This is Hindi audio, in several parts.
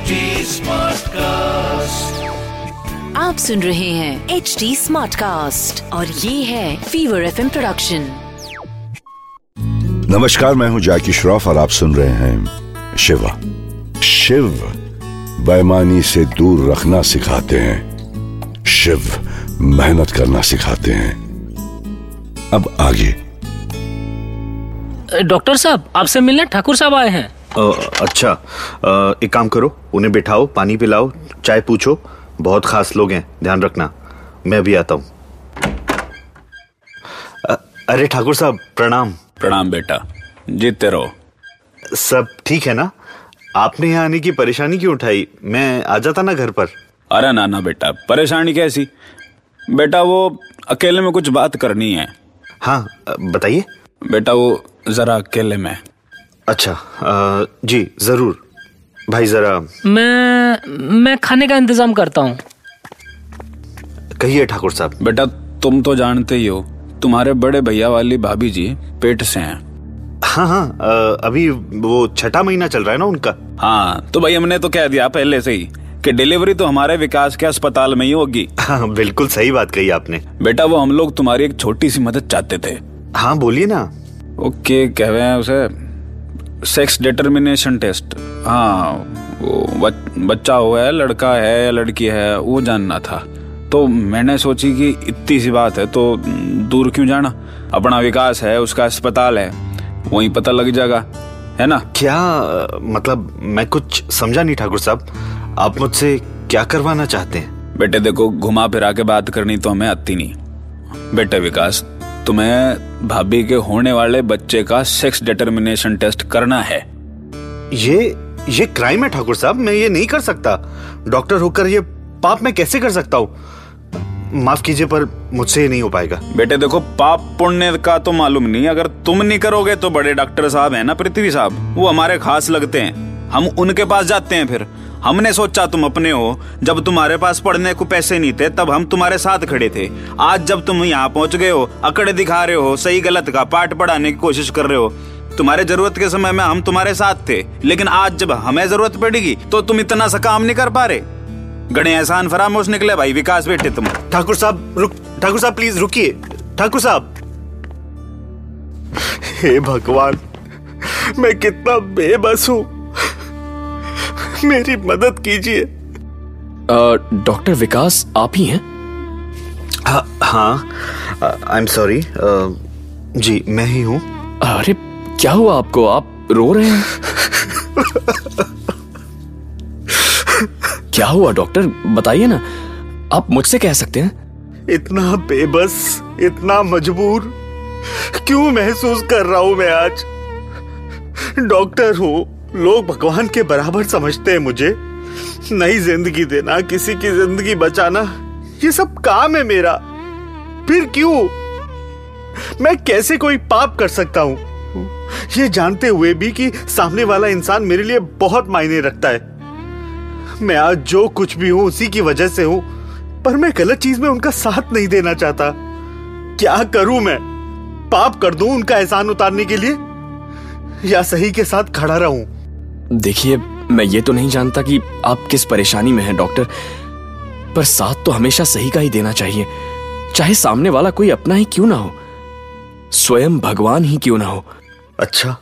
HD Smartcast. आप सुन रहे हैं एच डी स्मार्ट कास्ट और ये है फीवर एफ़ प्रोडक्शन नमस्कार मैं हूँ जैकी श्रॉफ और आप सुन रहे हैं शिवा। शिव बेईमानी से दूर रखना सिखाते हैं। शिव मेहनत करना सिखाते हैं। अब आगे। डॉक्टर साहब आपसे मिलने ठाकुर साहब आए हैं। अच्छा अ, एक काम करो उन्हें बिठाओ पानी पिलाओ चाय पूछो। बहुत खास लोग हैं ध्यान रखना। मैं अभी आता हूँ। अरे ठाकुर साहब प्रणाम। प्रणाम बेटा जीतते रहो। सब ठीक है ना? आपने यहाँ आने की परेशानी क्यों उठाई? मैं आ जाता ना घर पर? अरे ना ना बेटा परेशानी कैसी? बेटा वो अकेले में कुछ बात करनी है। हाँ बताइए। बेटा वो जरा अकेले में। अच्छा अ, जी ज़रूर। भाई जरा मैं मैं खाने का इंतज़ाम करता हूँ। कहिए ठाकुर साहब। बेटा तुम तो जानते ही हो तुम्हारे बड़े भैया वाली भाभी जी पेट से हैं। हाँ हाँ अभी वो छठा महीना चल रहा है ना उनका। हाँ तो भाई हमने तो कह दिया पहले से ही कि डिलीवरी तो हमारे विकास के अस्पताल में ही होगी। हाँ बिल्कुल सही बात कही आपने। बेटा वो हम लोग तुम्हारी एक छोटी सी मदद चाहते थे। हाँ बोलिए ना। ओके कह रहे हैं उसे। सेक्स डिटर्मिनेशन टेस्ट हाँ वो बच, बच्चा हुआ है लड़का है या लड़की है वो जानना था। तो मैंने सोची कि इतनी सी बात है तो दूर क्यों जाना? अपना विकास है उसका अस्पताल है वहीं पता लग जाएगा है ना? क्या मतलब मैं कुछ समझा नहीं ठाकुर साहब। आप मुझसे क्या करवाना चाहते हैं? बेटे देखो घुमा फिरा के बात करनी तो हमें आती नहीं। बेटे विकास तुम्हें भाभी के होने वाले बच्चे का सेक्स डिटर्मिनेशन टेस्ट करना है। ये ये क्राइम है ठाकुर साहब। मैं ये नहीं कर सकता। डॉक्टर होकर ये पाप मैं कैसे कर सकता हूँ? माफ़ कीजिए पर मुझसे नहीं हो पाएगा। बेटे देखो पाप पुण्य का तो मालूम नहीं। अगर तुम नहीं करोगे तो बड़े डॉक्टर साहब है ना पृथ्वी साहब? वो हमारे खास लगते हैं। हम उनके पास जाते हैं फिर। हमने सोचा तुम अपने हो। जब तुम्हारे पास पढ़ने को पैसे नहीं थे, तब हम तुम्हारे साथ खड़े थे। आज जब तुम यहाँ पहुँच गए हो, अकड़े दिखा रहे हो, सही गलत का पाठ पढ़ाने की कोशिश कर रहे हो, तुम्हारे ज़रूरत के समय में हम तुम्हारे साथ थे। लेकिन आज जब हमें ज़रूरत पड़ेगी तो तुम इतना सा काम नहीं कर पा रहे। गणे एहसान फरामोश निकले, भाई विकास बेटे तुम। ठाकुर साहब, रुक, ठाकुर साहब प्लीज़ रुकिए। ठाकुर साहब। हे भगवान, मैं कितना बेबस हूँ। मेरी मदद कीजिए। डॉक्टर विकास आप ही हैं? हाँ हाँ। आई एम सॉरी जी मैं ही हूँ। अरे क्या हुआ आपको? आप रो रहे हैं? क्या हुआ डॉक्टर? बताइए ना। आप मुझसे कह सकते हैं? इतना बेबस इतना मजबूर क्यों महसूस कर रहा हूँ मैं आज? डॉक्टर हूँ। लोग भगवान के बराबर समझते हैं मुझे। नई ज़िंदगी देना, किसी की ज़िंदगी बचाना, ये सब काम है मेरा। फिर क्यों? मैं कैसे कोई पाप कर सकता हूँ? ये जानते हुए भी कि सामने वाला इंसान मेरे लिए बहुत मायने रखता है। मैं आज जो कुछ भी हूँ, उसी की वजह से हूँ, पर मैं गलत चीज़ में उनका साथ नहीं देना चाहता। क्या करूँ मैं? पाप कर दूँ उनका एहसान उतारने के लिए? या सही के साथ खड़ा रहूँ? देखिए मैं ये तो नहीं जानता कि आप किस परेशानी में हैं डॉक्टर। पर साथ तो हमेशा सही का ही देना चाहिए। चाहे सामने वाला कोई अपना ही क्यों ना हो। स्वयं भगवान ही क्यों ना हो। अच्छा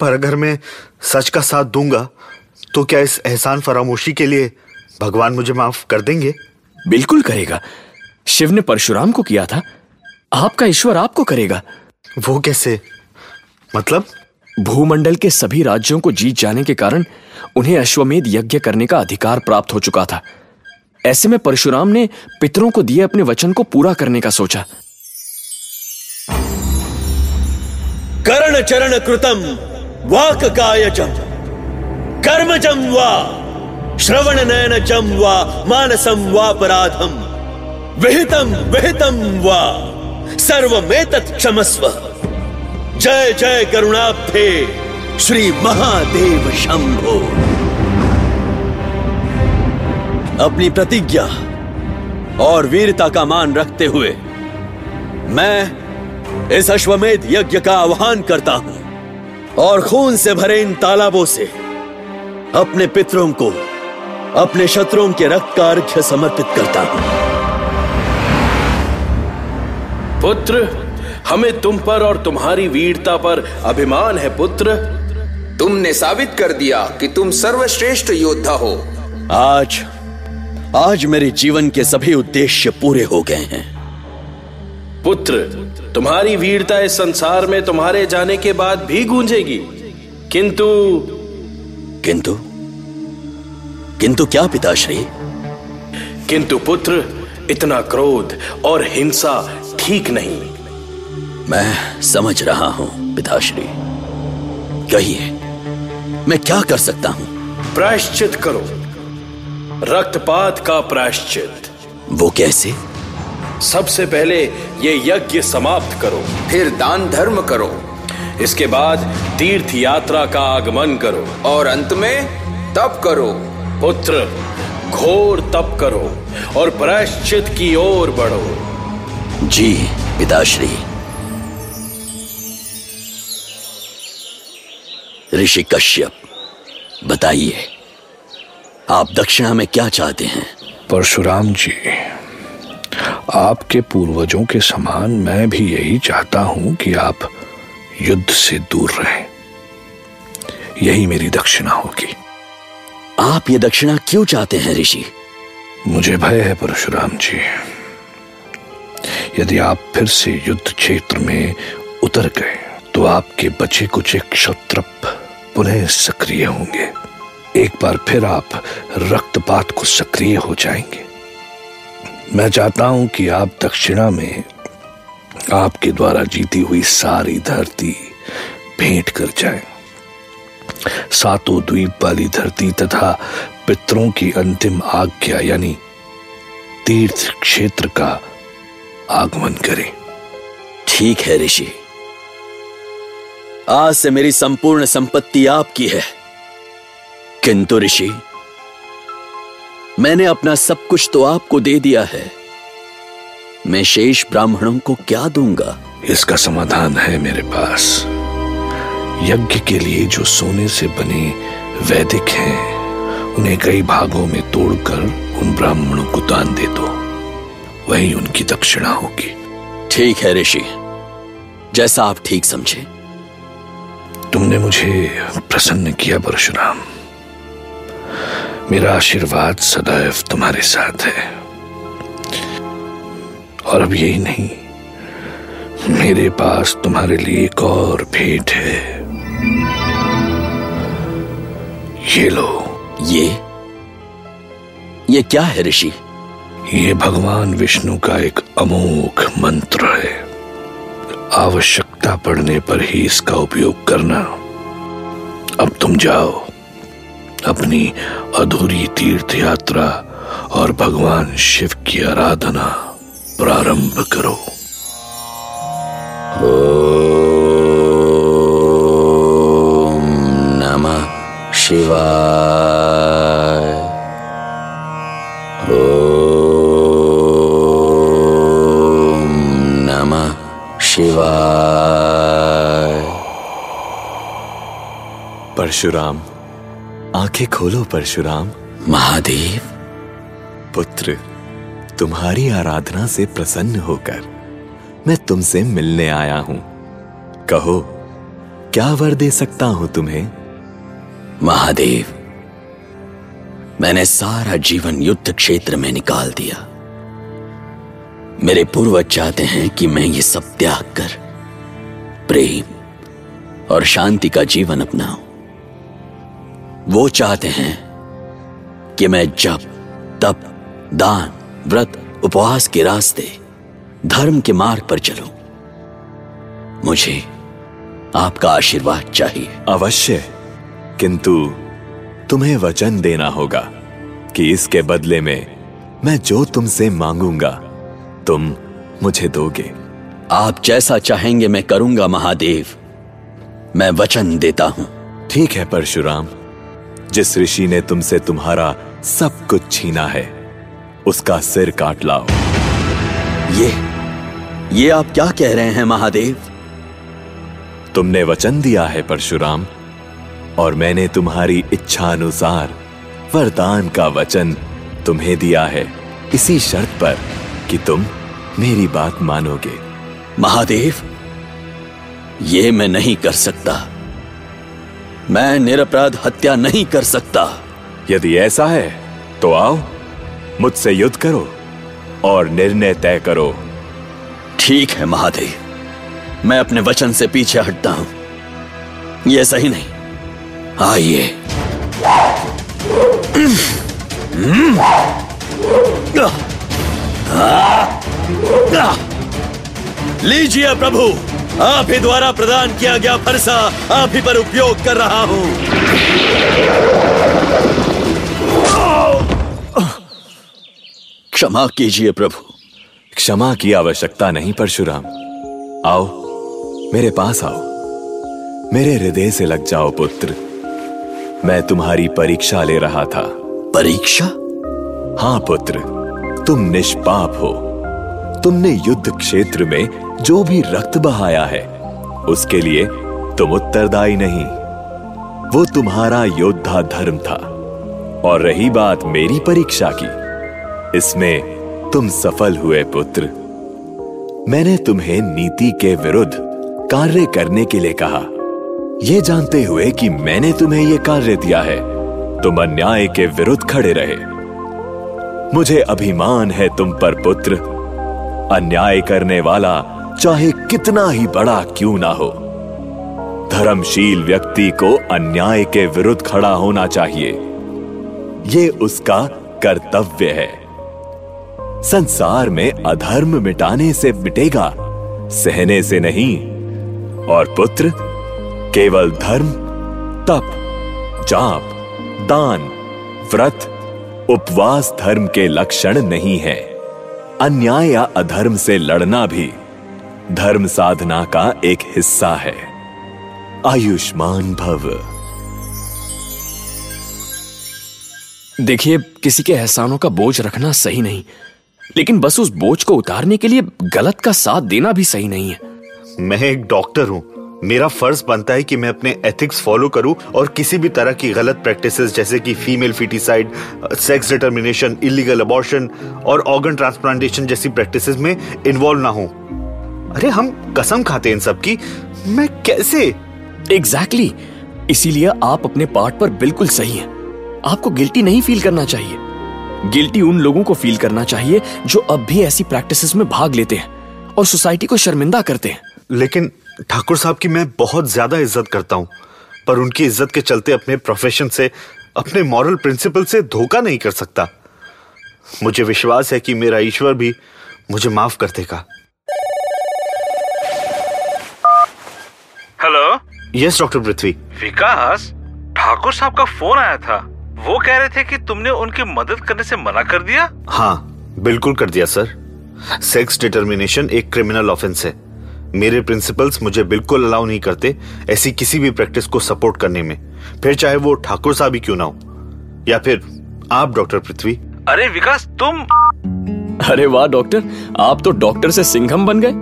पर अगर मैं सच का साथ दूँगा तो क्या इस एहसान फरामोशी के लिए भगवान मुझे माफ़ कर देंगे? बिल्कुल करेगा। शिव ने परशुराम को किया था। आपका ईश्वर आपको करेगा। वो कैसे? मतलब? भूमंडल के सभी राज्यों को जीत जाने के कारण उन्हें अश्वमेध यज्ञ करने का अधिकार प्राप्त हो चुका था। ऐसे में परशुराम ने पितरों को दिए अपने वचन को पूरा करने का सोचा। कर्ण चरण कृतम, वाक कायजम कर्मजम वा, श्रवण नयनजम वा मानसम वापराधम विहितम विहितम वा, सर्वमेतत् क्षमस्व। जय जय करुणाब्धे श्री महादेव शंभो। अपनी प्रतिज्ञा और वीरता का मान रखते हुए मैं इस अश्वमेध यज्ञ का आह्वान करता हूँ और खून से भरे इन तालाबों से अपने पितरों को, अपने शत्रुओं के रक्त का अर्घ्य समर्पित करता हूँ। पुत्र हमें तुम पर और तुम्हारी वीरता पर अभिमान है पुत्र। तुमने साबित कर दिया कि तुम सर्वश्रेष्ठ योद्धा हो। आज आज मेरे जीवन के सभी उद्देश्य पूरे हो गए हैं। पुत्र तुम्हारी वीरता इस संसार में तुम्हारे जाने के बाद भी गूंजेगी। किंतु किंतु? किंतु क्या पिताश्री? किंतु पुत्र इतना क्रोध और हिंसा ठीक नहीं। मैं समझ रहा हूँ पिताश्री। कहिए मैं क्या कर सकता हूँ? प्रायश्चित करो। रक्तपात का प्रायश्चित। वो कैसे? सबसे पहले ये यज्ञ समाप्त करो फिर दान धर्म करो। इसके बाद तीर्थ यात्रा का आगमन करो और अंत में तप करो। पुत्र घोर तप करो और प्रायश्चित की ओर बढ़ो। जी पिताश्री। ऋषि कश्यप बताइए आप दक्षिणा में क्या चाहते हैं? परशुराम जी आपके पूर्वजों के समान मैं भी यही चाहता हूँ कि आप युद्ध से दूर रहें। यही मेरी दक्षिणा होगी। आप ये दक्षिणा क्यों चाहते हैं ऋषि? मुझे भय है परशुराम जी। यदि आप फिर से युद्ध क्षेत्र में उतर गए तो आपके बचे कुछ एक क्षत्रप पुनः सक्रिय होंगे। एक बार फिर आप रक्तपात को सक्रिय हो जाएँगे। मैं चाहता हूँ कि आप दक्षिणा में आपके द्वारा जीती हुई सारी धरती भेंट कर जाए। सातों द्वीप वाली धरती तथा पितरों की अंतिम आज्ञा, यानी तीर्थ क्षेत्र का आगमन करें। ठीक है, ऋषि। आज से मेरी संपूर्ण संपत्ति आपकी है। किंतु ऋषि मैंने अपना सब कुछ तो आपको दे दिया है। मैं शेष ब्राह्मणों को क्या दूँगा? इसका समाधान है मेरे पास। यज्ञ के लिए जो सोने से बने वैदिक हैं उन्हें कई भागों में तोड़कर उन ब्राह्मणों को दान दे दो। वही उनकी दक्षिणा होगी। ठीक है ऋषि जैसा आप ठीक समझे। तुमने मुझे प्रसन्न किया परशुराम। मेरा आशीर्वाद सदैव तुम्हारे साथ है। और अब यही नहीं मेरे पास तुम्हारे लिए एक और भेंट है। ये लो। ये? ये क्या है ऋषि? ये भगवान विष्णु का एक अमोघ मंत्र है। आवश्यकता पड़ने पर ही इसका उपयोग करना। अब तुम जाओ, अपनी अधूरी तीर्थ यात्रा और भगवान शिव की आराधना प्रारंभ करो। ओम नमः शिवाय। परशुराम। आँखें खोलो परशुराम। महादेव। पुत्र तुम्हारी आराधना से प्रसन्न होकर मैं तुमसे मिलने आया हूँ। कहो क्या वर दे सकता हूँ तुम्हें? महादेव मैंने सारा जीवन युद्ध क्षेत्र में निकाल दिया। मेरे पूर्वज चाहते हैं कि मैं ये सब त्याग कर प्रेम और शांति का जीवन अपनाऊं। वो चाहते हैं कि मैं जब तप दान व्रत उपवास के रास्ते धर्म के मार्ग पर चलूँ। मुझे आपका आशीर्वाद चाहिए। अवश्य। किंतु तुम्हें वचन देना होगा कि इसके बदले में मैं जो तुमसे मांगूँगा तुम मुझे दोगे। आप जैसा चाहेंगे मैं करूँगा महादेव। मैं वचन देता हूँ। ठीक है परशुराम। जिस ऋषि ने तुमसे तुम्हारा सब कुछ छीना है, उसका सिर काट लाओ। ये ये आप क्या कह रहे हैं, महादेव? तुमने वचन दिया है, परशुराम, और मैंने तुम्हारी इच्छा अनुसार वरदान का वचन तुम्हें दिया है, इसी शर्त पर कि तुम मेरी बात मानोगे। महादेव, ये मैं नहीं कर सकता। मैं निरपराध हत्या नहीं कर सकता। यदि ऐसा है तो आओ मुझसे युद्ध करो और निर्णय तय करो। ठीक है महादेव। मैं अपने वचन से पीछे हटता हूँ। यह सही नहीं। आइए। लीजिए प्रभु। आप ही द्वारा प्रदान किया गया फरसा आप ही पर उपयोग कर रहा हूँ। क्षमा कीजिए प्रभु। क्षमा की आवश्यकता नहीं परशुराम। आओ मेरे पास आओ। मेरे हृदय से लग जाओ पुत्र। मैं तुम्हारी परीक्षा ले रहा था। परीक्षा? हाँ पुत्र तुम निष्पाप हो। तुमने युद्ध क्षेत्र में जो भी रक्त बहाया है, उसके लिए तुम उत्तरदायी नहीं। वो तुम्हारा योद्धा धर्म था, और रही बात मेरी परीक्षा की, इसमें तुम सफल हुए पुत्र। मैंने तुम्हें नीति के विरुद्ध कार्य करने के लिए कहा। यह जानते हुए कि मैंने तुम्हें यह कार्य दिया है, तुम अन्याय के विरुद्ध खड़े रहे। मुझे अभिमान है तुम पर, पुत्र। अन्याय करने वाला चाहे कितना ही बड़ा क्यों ना हो। धर्मशील व्यक्ति को अन्याय के विरुद्ध खड़ा होना चाहिए। ये उसका कर्तव्य है। संसार में अधर्म मिटाने से मिटेगा, सहने से नहीं, और पुत्र, केवल धर्म, तप, जाप, दान, व्रत, उपवास धर्म के लक्षण नहीं है। अन्याय या अधर्म से लड़ना भी धर्म साधना का एक हिस्सा है। आयुष्मान भव। देखिए, किसी के एहसानों का बोझ रखना सही नहीं, लेकिन बस उस बोझ को उतारने के लिए गलत का साथ देना भी सही नहीं है। मैं एक डॉक्टर हूँ मेरा फ़र्ज़ बनता है कि मैं अपने एथिक्स फॉलो करूँ और किसी भी तरह की गलत प्रैक्टिसेस जैसे कि female foeticide sex determination illegal abortion और ऑर्गन ट्रांसप्लांटेशन जैसी प्रैक्टिसेस में इन्वॉल्व ना हूँ। अरे हम कसम खाते हैं इन सब की। मैं कैसे? Exactly exactly. इसीलिए आप अपने पार्ट पर बिल्कुल सही हैं। आपको गिल्टी नहीं फील करना चाहिए। गिल्टी उन लोगों को फील करना चाहिए जो अब भी ऐसी प्रैक्टिसेस में भाग लेते हैं और सोसाइटी को शर्मिंदा करते हैं। लेकिन ठाकुर साहब की मैं बहुत ज़्यादा इज़्ज़त करता हूँ पर उनकी इज़्ज़त के चलते अपने प्रोफेशन से अपने मॉरल प्रिंसिपल से धोखा नहीं कर सकता। मुझे विश्वास है कि मेरा ईश्वर भी मुझे माफ़ कर देगा। Hello yes doctor Prithvi Vikas Thakur साहब का फ़ोन आया था। वो कह रहे थे कि तुमने उनकी मदद करने से मना कर दिया? हाँ बिल्कुल कर दिया सर। सेक्स डिटर्मिनेशन एक क्रिमिनल ऑफेंस है। मेरे प्रिंसिपल्स मुझे बिल्कुल अलाउ नहीं करते ऐसी किसी भी प्रैक्टिस को सपोर्ट करने में। फिर चाहे वो ठाकुर साहब ही क्यों ना हो या फिर आप डॉक्टर पृथ्वी। अरे विकास तुम अरे वाह डॉक्टर आप तो डॉक्टर से सिंघम बन गए।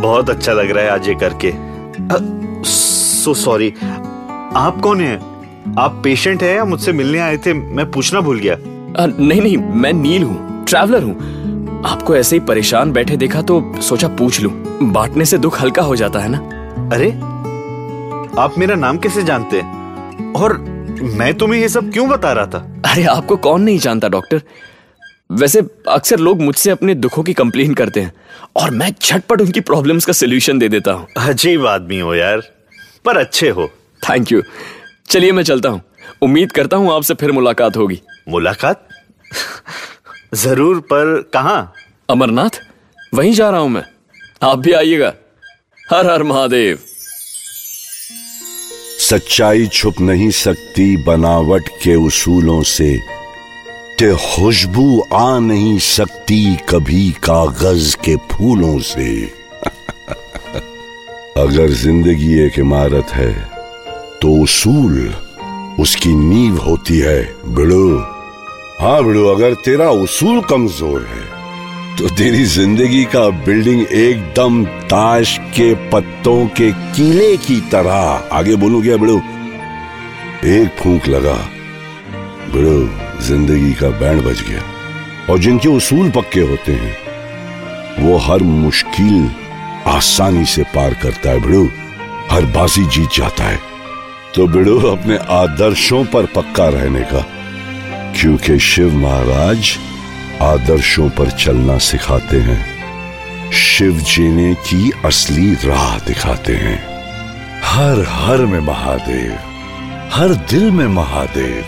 बहुत अच्छा लग रहा है आज ये करके। सो सॉरी आप कौन है? आप पेशेंट है या मुझसे मिलने आए थे? मैं पूछना भूल गया। आ, नहीं नहीं मैं नील हूँ ट्रैवलर हूँ। आपको ऐसे ही परेशान बैठे देखा तो सोचा पूछ लूँ। बांटने से दुख हल्का हो जाता है ना? अरे आप मेरा नाम कैसे जानते हैं? और मैं तुम्हें ये सब क्यों बता रहा था? अरे आपको कौन नहीं जानता डॉक्टर? वैसे अक्सर लोग मुझसे अपने दुखों की कंप्लेन करते हैं और मैं झटपट उनकी प्रॉब्लम्स का सोल्यूशन दे देता हूँ। अजीब आदमी हो यार पर अच्छे हो। थैंक यू चलिए मैं चलता हूँ। उम्मीद करता हूँ आपसे फिर मुलाकात होगी। मुलाकात? ज़रूर पर कहा? अमरनाथ वहीं जा रहा हूँ मैं। आप भी आइएगा। हर हर महादेव। सच्चाई छुप नहीं सकती बनावट के उसूलों से। ते खुशबू आ नहीं सकती कभी कागज़ के फूलों से। अगर ज़िंदगी एक इमारत है तो उसूल उसकी नींव होती है बिड़ो। हाँ बिड़ो, अगर तेरा उसूल कमज़ोर है तो तेरी ज़िंदगी का बिल्डिंग एकदम ताश के पत्तों के कीले की तरह आगे बोलू क्या बड़ो? एक फूंक लगा। बड़ो, ज़िंदगी का बैंड बज गया। और जिनके उसूल पक्के होते हैं, वो हर मुश्किल आसानी से पार करता है बड़ो। हर बाजी जीत जाता है। तो बिड़ो, अपने आदर्शों पर पक्का रहने का क्योंकि शिव महाराज आदर्शों पर चलना सिखाते हैं। शिव जीने की असली राह दिखाते हैं। हर हर में महादेव, हर दिल में महादेव,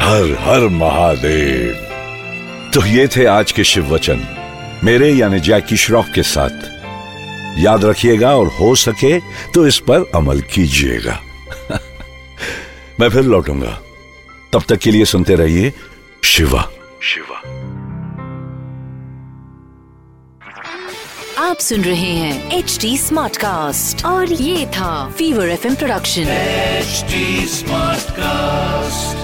हर हर महादेव। तो ये थे आज के शिव वचन। मेरे यानी जैकी श्रॉफ के साथ। याद रखिएगा और हो सके तो इस पर अमल कीजिएगा। मैं फिर लौटूँगा। तब तक के लिए सुनते रहिए शिवा। शिवा। आप सुन रहे हैं एच डी स्मार्ट कास्ट और ये था fever F production H smart caste